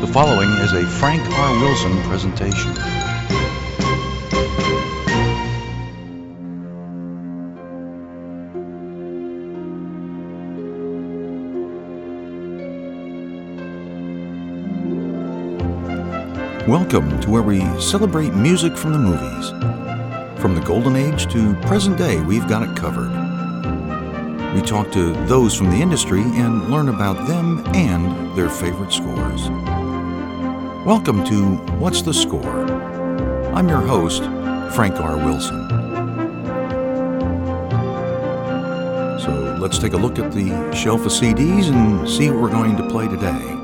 The following is a Frank R. Wilson presentation. Welcome to where we celebrate music from the movies. From the golden age to present day, we've got it covered. We talk to those from the industry and learn about them and their favorite scores. Welcome to What's the Score? I'm your host, Frank R. Wilson. So let's take a look at the shelf of CDs and see what we're going to play today.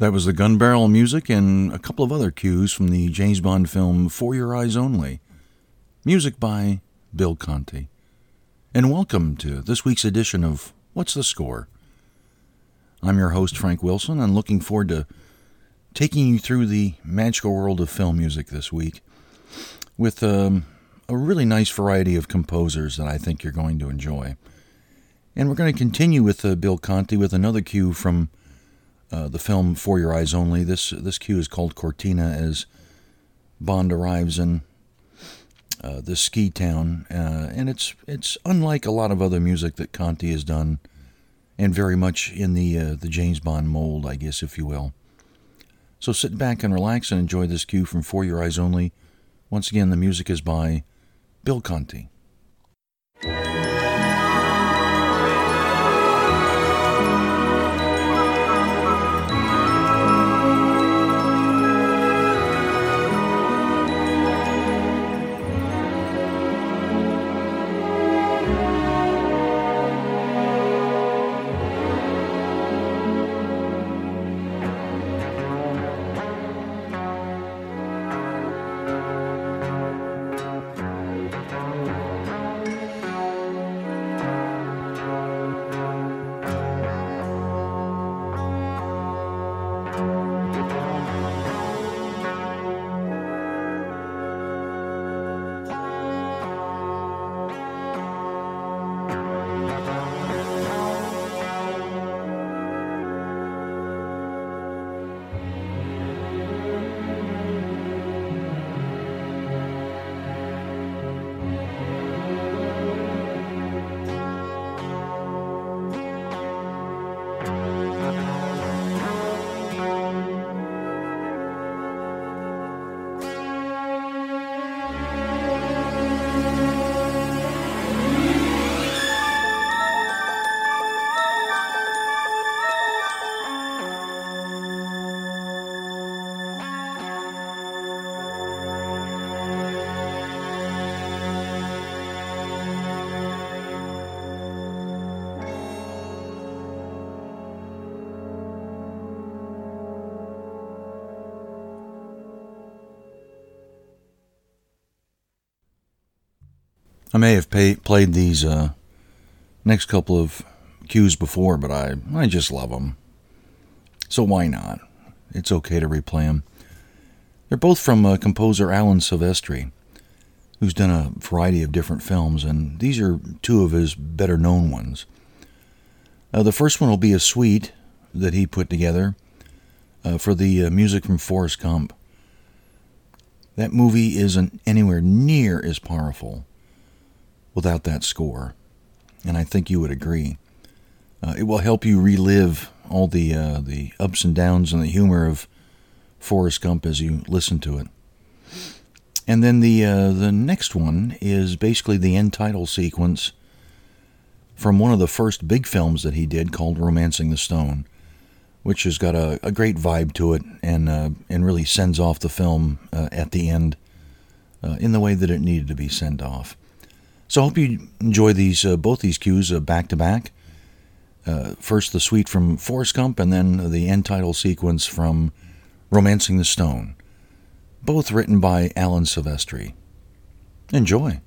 That was the gun barrel music and a couple of other cues from the James Bond film For Your Eyes Only. Music by Bill Conti. And welcome to this week's edition of What's the Score? I'm your host, Frank Wilson, and looking forward to taking you through the magical world of film music this week with um, a really nice variety of composers that I think you're going to enjoy. And we're going to continue with uh, Bill Conti with another cue from uh, the film For Your Eyes Only. This this cue is called Cortina as Bond arrives in uh, ski town, uh, and it's it's unlike a lot of other music that Conti has done, and very much in the uh, the James Bond mold, I guess, if you will. So sit back and relax and enjoy this cue from For Your Eyes Only. Once again, the music is by Bill Conti. I may have pay, played these uh, next couple of cues before, but I, I just love them. So why not? It's okay to replay them. They're both from uh, composer Alan Silvestri, who's done a variety of different films, and these are two of his better known ones. Uh, the first one will be a suite that he put together uh, for the uh, music from Forrest Gump. That movie isn't anywhere near as powerful without that score, and I think you would agree. Uh, it will help you relive all the uh, the ups and downs and the humor of Forrest Gump as you listen to it. And then the uh, the next one is basically the end title sequence from one of the first big films that he did called Romancing the Stone, which has got a, a great vibe to it and uh, and really sends off the film uh, at the end uh, in the way that it needed to be sent off. So I hope you enjoy these uh, both these cues uh, back to back. First the suite from Forrest Gump, and then the end title sequence from Romancing the Stone, both written by Alan Silvestri. Enjoy.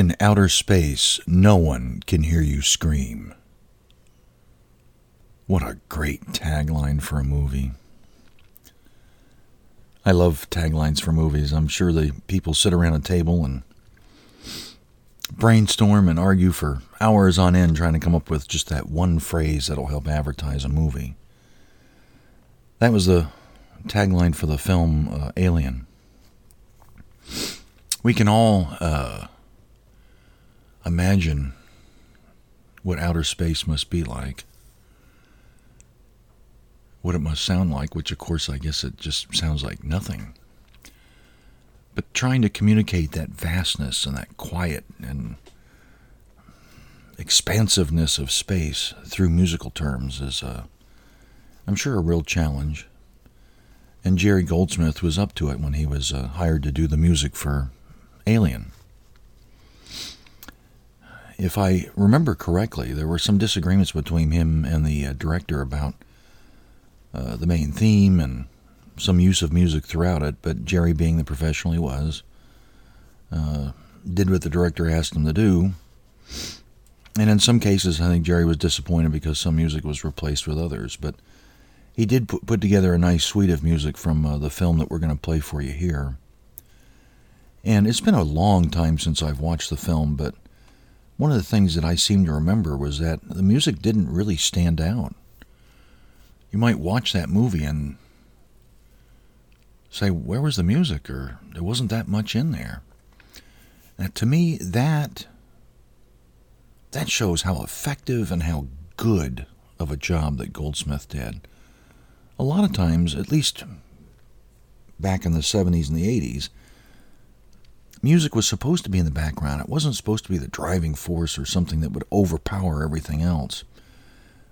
In outer space, no one can hear you scream. What a great tagline for a movie. I love taglines for movies. I'm sure the people sit around a table and brainstorm and argue for hours on end trying to come up with just that one phrase that'll help advertise a movie. That was the tagline for the film uh, Alien. We can all uh, imagine what outer space must be like, what it must sound like, which, of course, I guess it just sounds like nothing. But trying to communicate that vastness and that quiet and expansiveness of space through musical terms is, uh, I'm sure, a real challenge. And Jerry Goldsmith was up to it when he was uh, hired to do the music for Alien. If I remember correctly, there were some disagreements between him and the uh, director about uh, the main theme and some use of music throughout it, but Jerry, being the professional he was, uh, did what the director asked him to do. And in some cases, I think Jerry was disappointed because some music was replaced with others, but he did put, put together a nice suite of music from uh, the film that we're going to play for you here. And it's been a long time since I've watched the film, but one of the things that I seem to remember was that the music didn't really stand out. You might watch that movie and say, Where was the music? or there wasn't that much in there. Now, to me, that that shows how effective and how good of a job that Goldsmith did. A lot of times, at least back in the 70s and the 80s, music was supposed to be in the background. It wasn't supposed to be the driving force or something that would overpower everything else,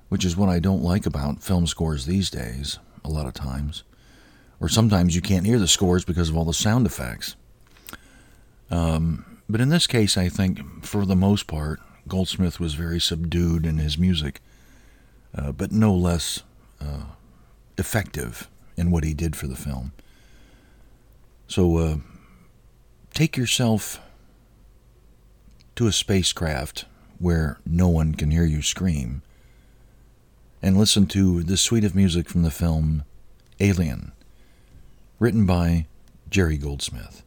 which is what I don't like about film scores these days, a lot of times. Or sometimes you can't hear the scores because of all the sound effects. Um, but in this case, I think for the most part, Goldsmith was very subdued in his music, uh, but no less uh, effective in what he did for the film. So uh, take yourself to a spacecraft where no one can hear you scream and listen to the suite of music from the film Alien, written by Jerry Goldsmith.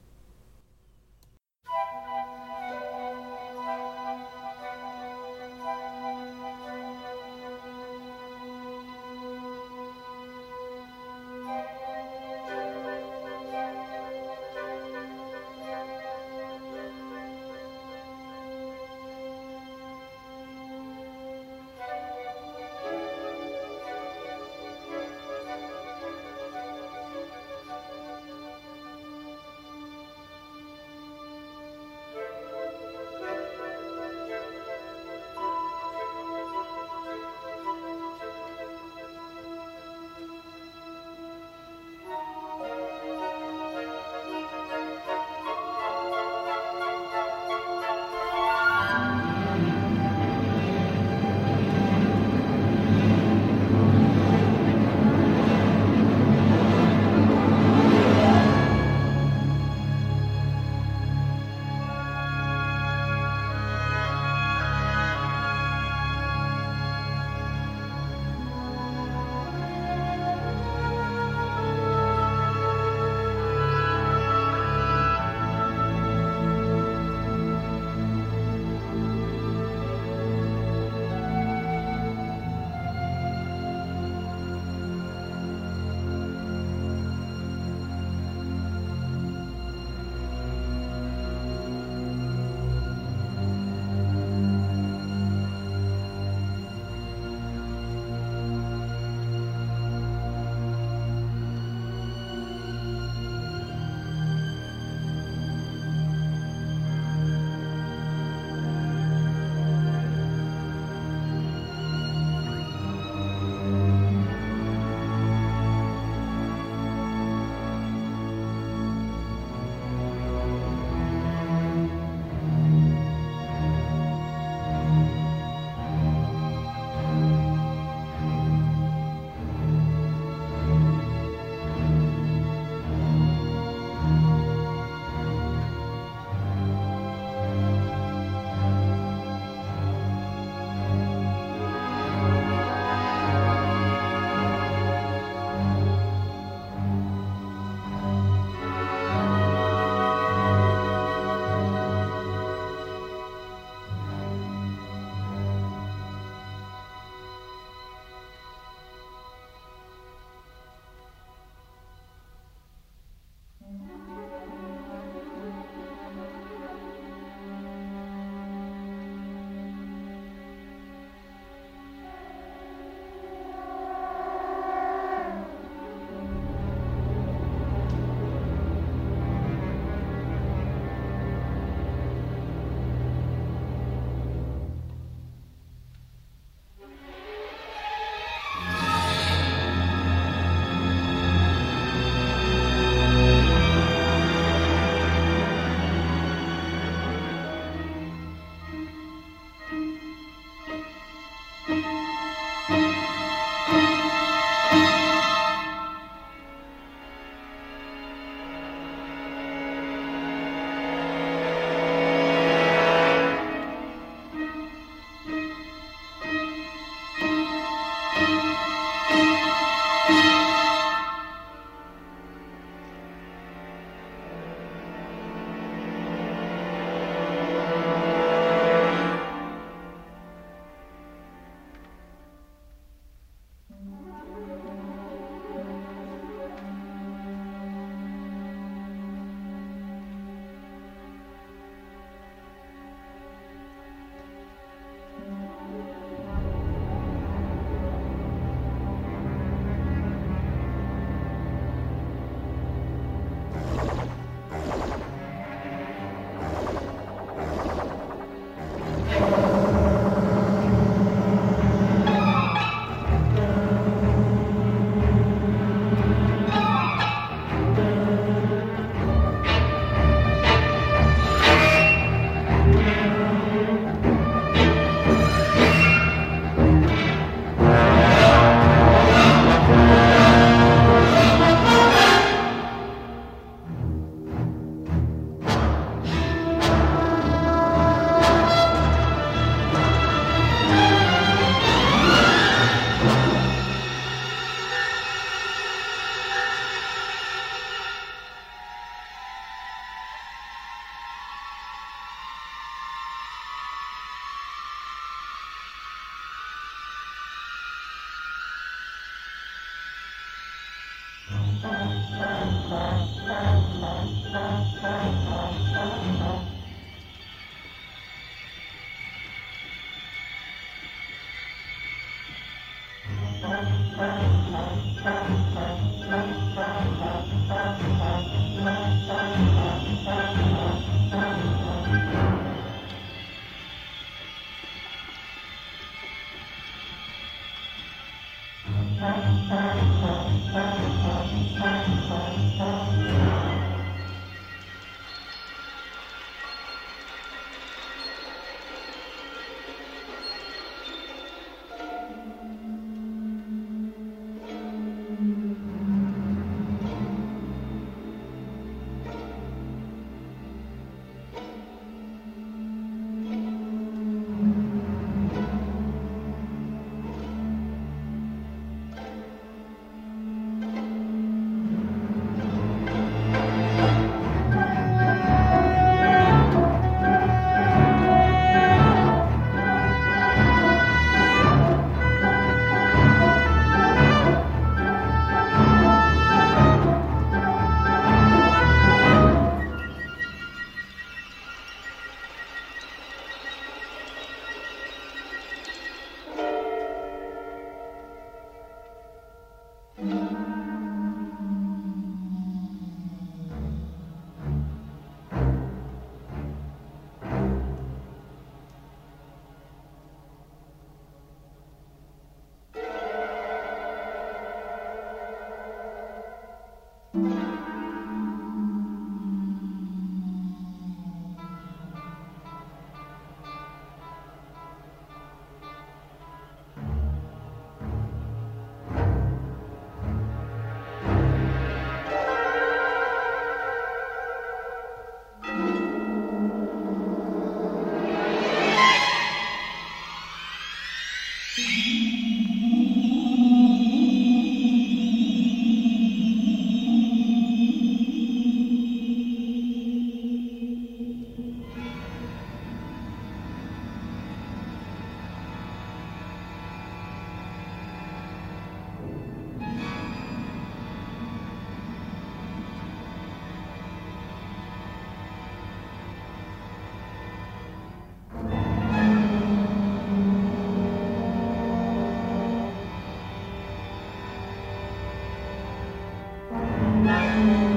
Amen.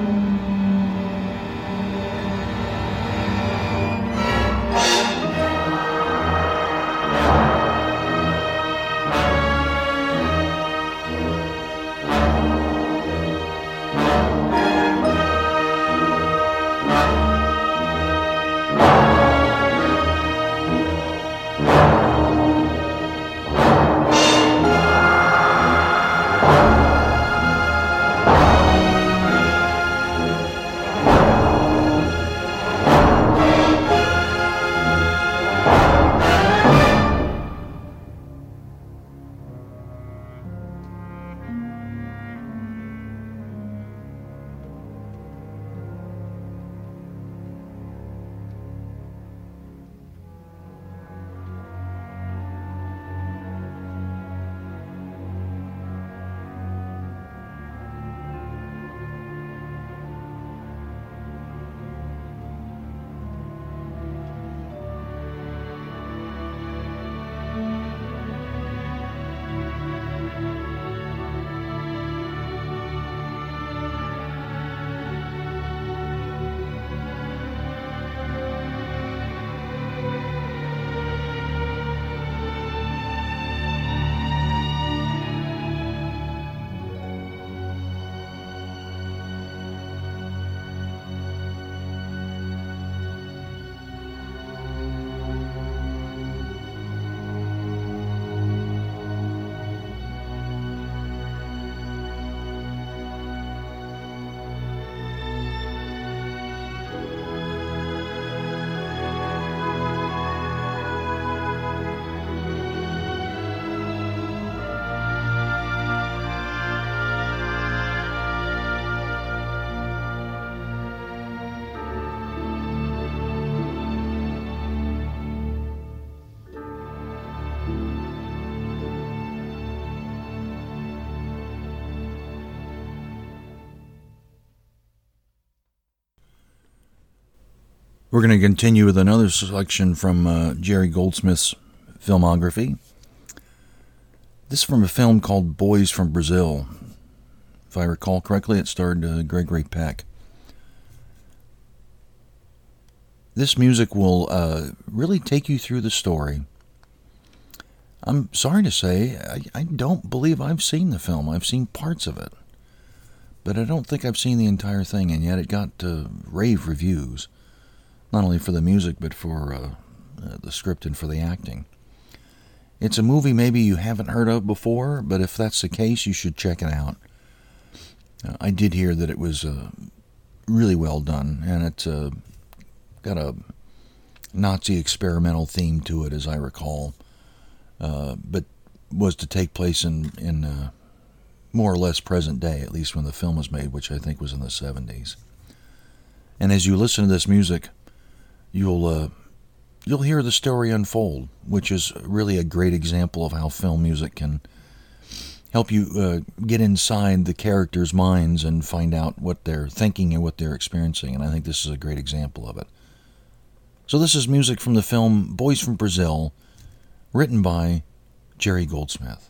We're going to continue with another selection from uh, Jerry Goldsmith's filmography. This is from a film called Boys from Brazil. If I recall correctly, it starred uh, Gregory Peck. This music will uh, really take you through the story. I'm sorry to say, I, I don't believe I've seen the film. I've seen parts of it. But I don't think I've seen the entire thing, and yet it got uh, rave reviews not only for the music but for uh, uh, the script and for the acting. It's a movie maybe you haven't heard of before, but if that's the case, you should check it out. Uh, I did hear that it was uh, really well done, and it's uh, got a Nazi experimental theme to it, as I recall, uh, but was to take place in in more or less present day, at least when the film was made, which I think was in the 70s. And as you listen to this music, you'll uh, you'll hear the story unfold, which is really a great example of how film music can help you uh, get inside the characters' minds and find out what they're thinking and what they're experiencing. And I think this is a great example of it. So this is music from the film Boys from Brazil, written by Jerry Goldsmith.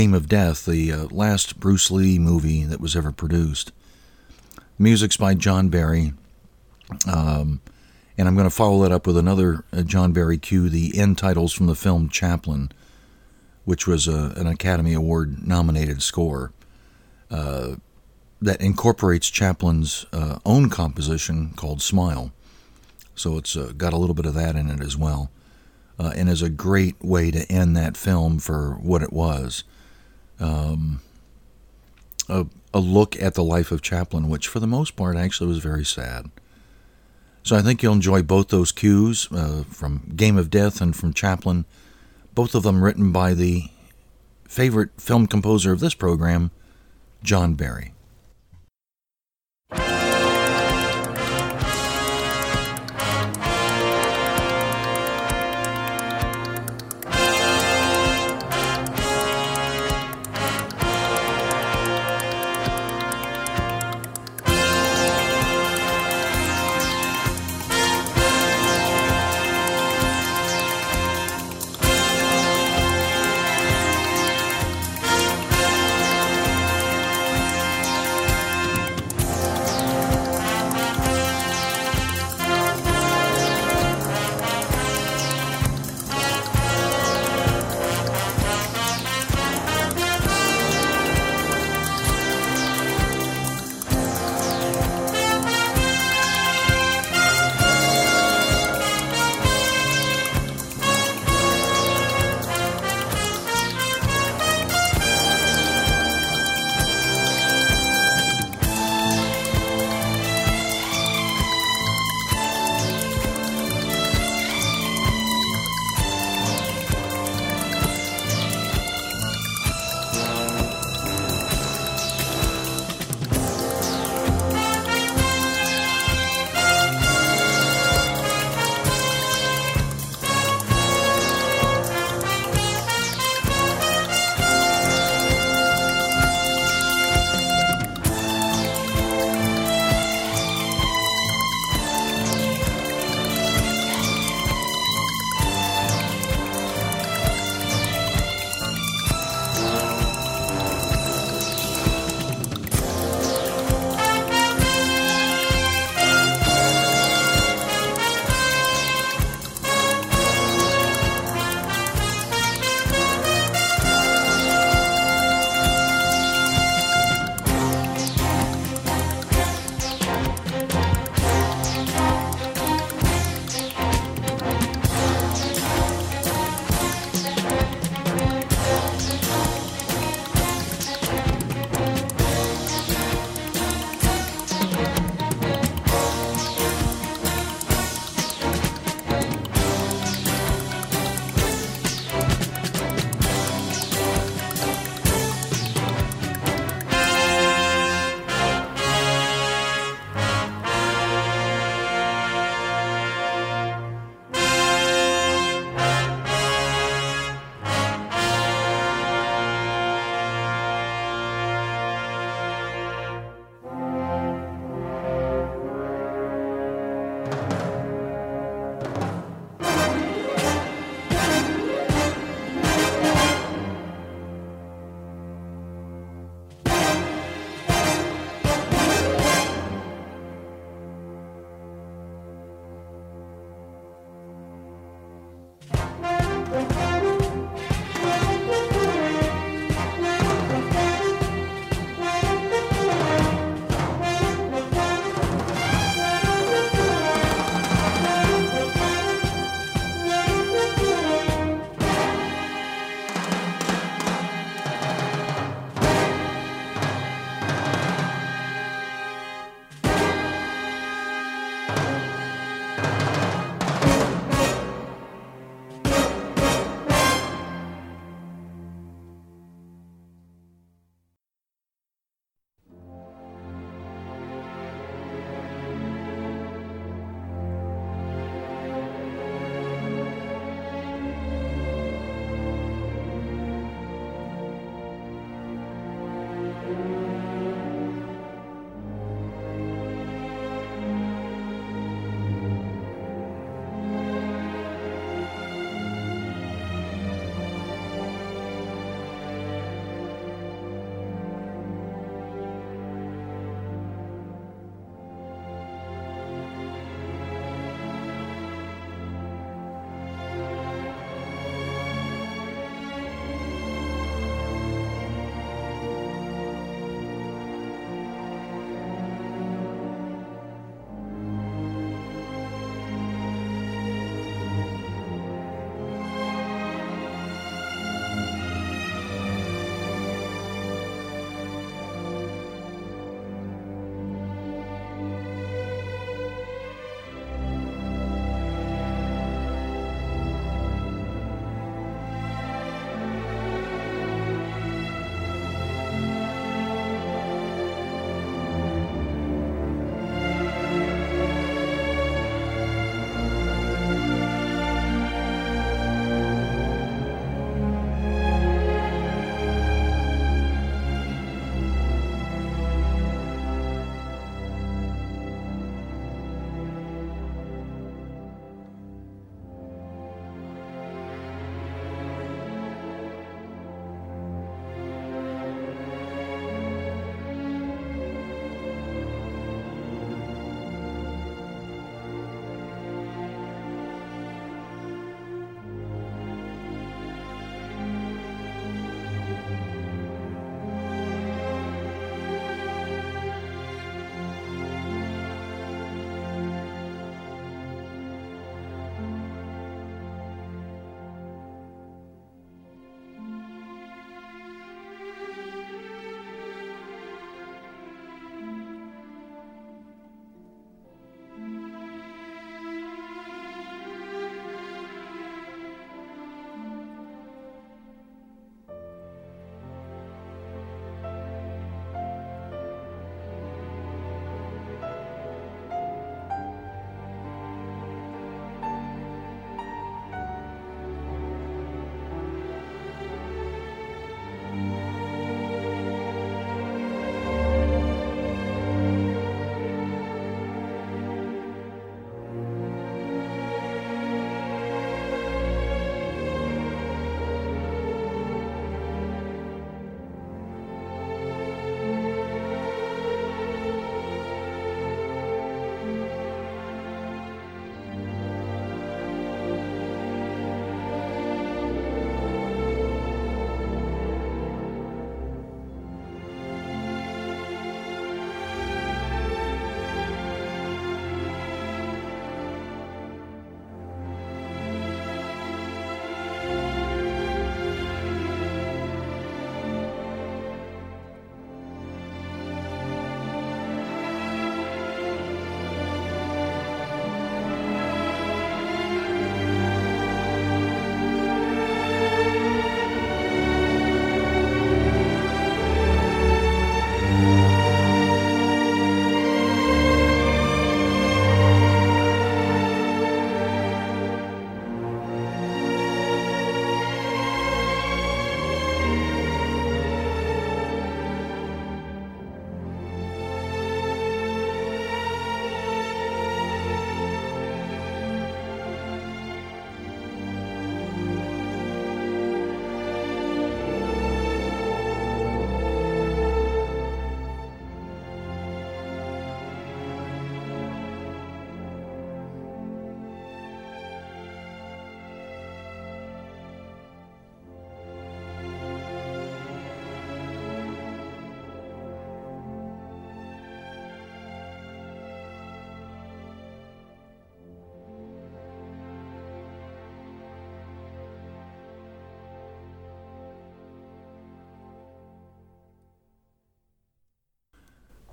Game of Death, the uh, last Bruce Lee movie that was ever produced. Music's by John Barry. Um, and I'm going to follow that up with another uh, John Barry cue, the end titles from the film Chaplin, which was a, an Academy Award nominated score uh, that incorporates Chaplin's uh, own composition called Smile. So it's uh, got a little bit of that in it as well. Uh, and is a great way to end that film for what it was. Um, a, a look at the life of Chaplin, which for the most part actually was very sad. So I think you'll enjoy both those cues uh, from Game of Death and from Chaplin, both of them written by the favorite film composer of this program, John Barry.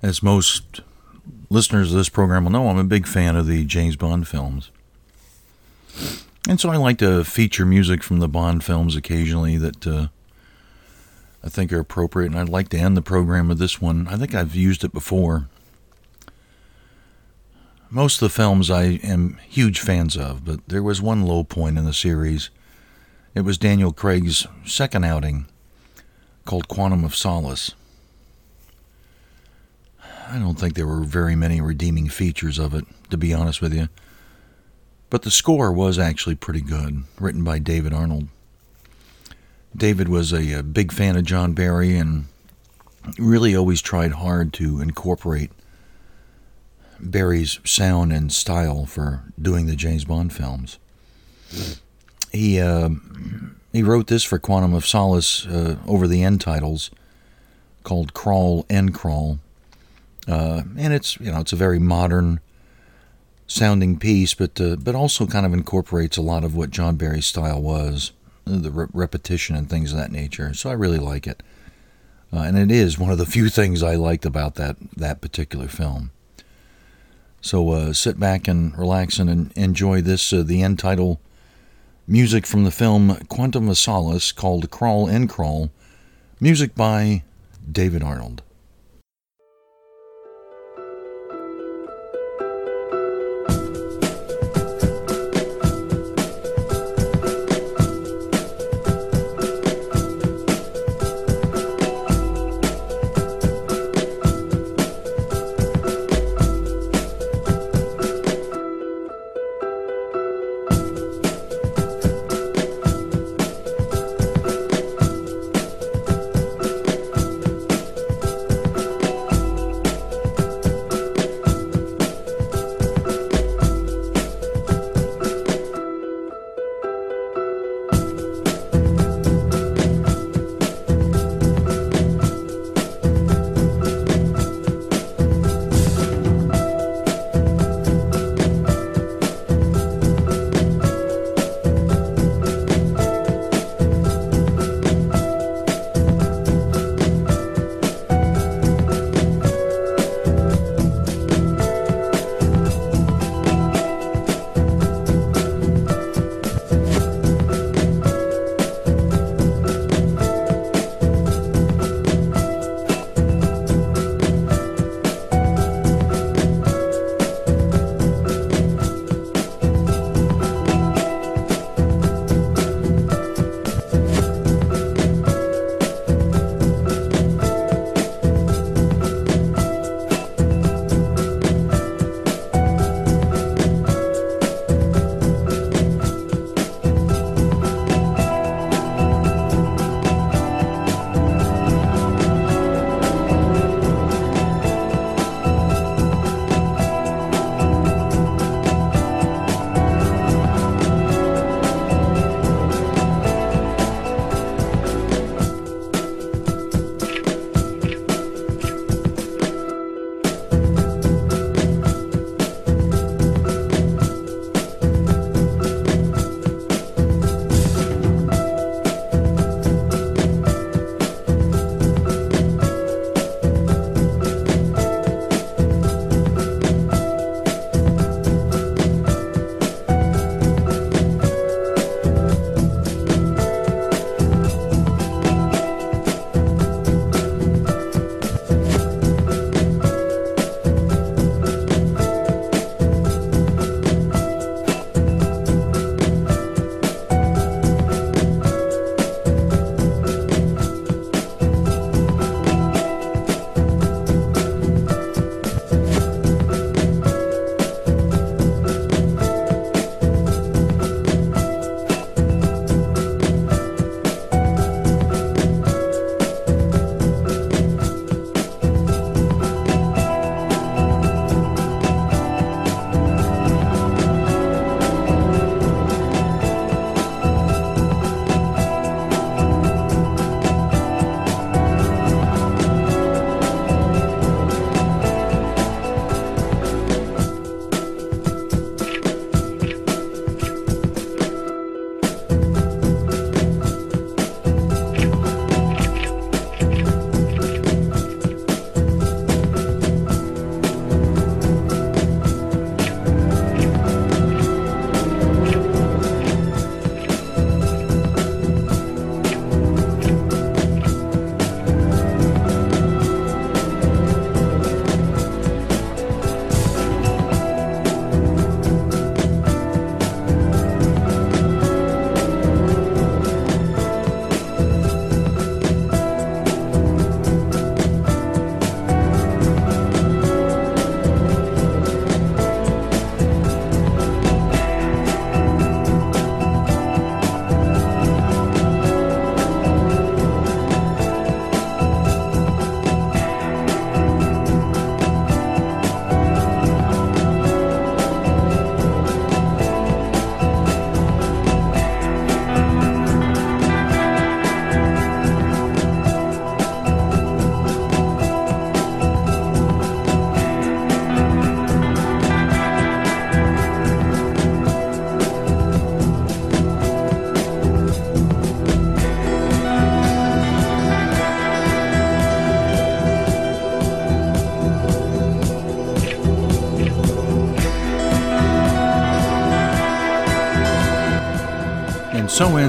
As most listeners of this program will know, I'm a big fan of the James Bond films. And so I like to feature music from the Bond films occasionally that uh, I think are appropriate. And I'd like to end the program with this one. I think I've used it before. Most of the films I am huge fans of, but there was one low point in the series. It was Daniel Craig's second outing called Quantum of Solace. I don't think there were very many redeeming features of it, to be honest with you. But the score was actually pretty good, written by David Arnold. David was a, a big fan of John Barry and really always tried hard to incorporate Barry's sound and style for doing the James Bond films. He uh, he wrote this for Quantum of Solace uh, over the end titles called Crawl End Crawl, uh, and it's you know it's a very modern sounding piece, but uh, but also kind of incorporates a lot of what John Barry's style was, the re- repetition and things of that nature. So I really like it, uh, and it is one of the few things I liked about that that particular film. So uh, sit back and relax and enjoy this, uh, the end title music from the film Quantum of Solace called Crawl End Crawl, music by David Arnold.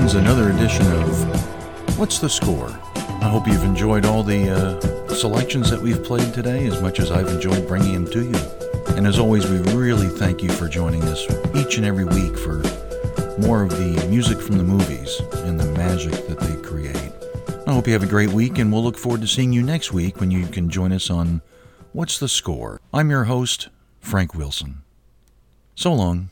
Ends another edition of What's the Score? I hope you've enjoyed all the uh, selections that we've played today as much as I've enjoyed bringing them to you. And as always, we really thank you for joining us each and every week for more of the music from the movies and the magic that they create. I hope you have a great week, and we'll look forward to seeing you next week when you can join us on What's the Score? I'm your host, Frank Wilson. So long.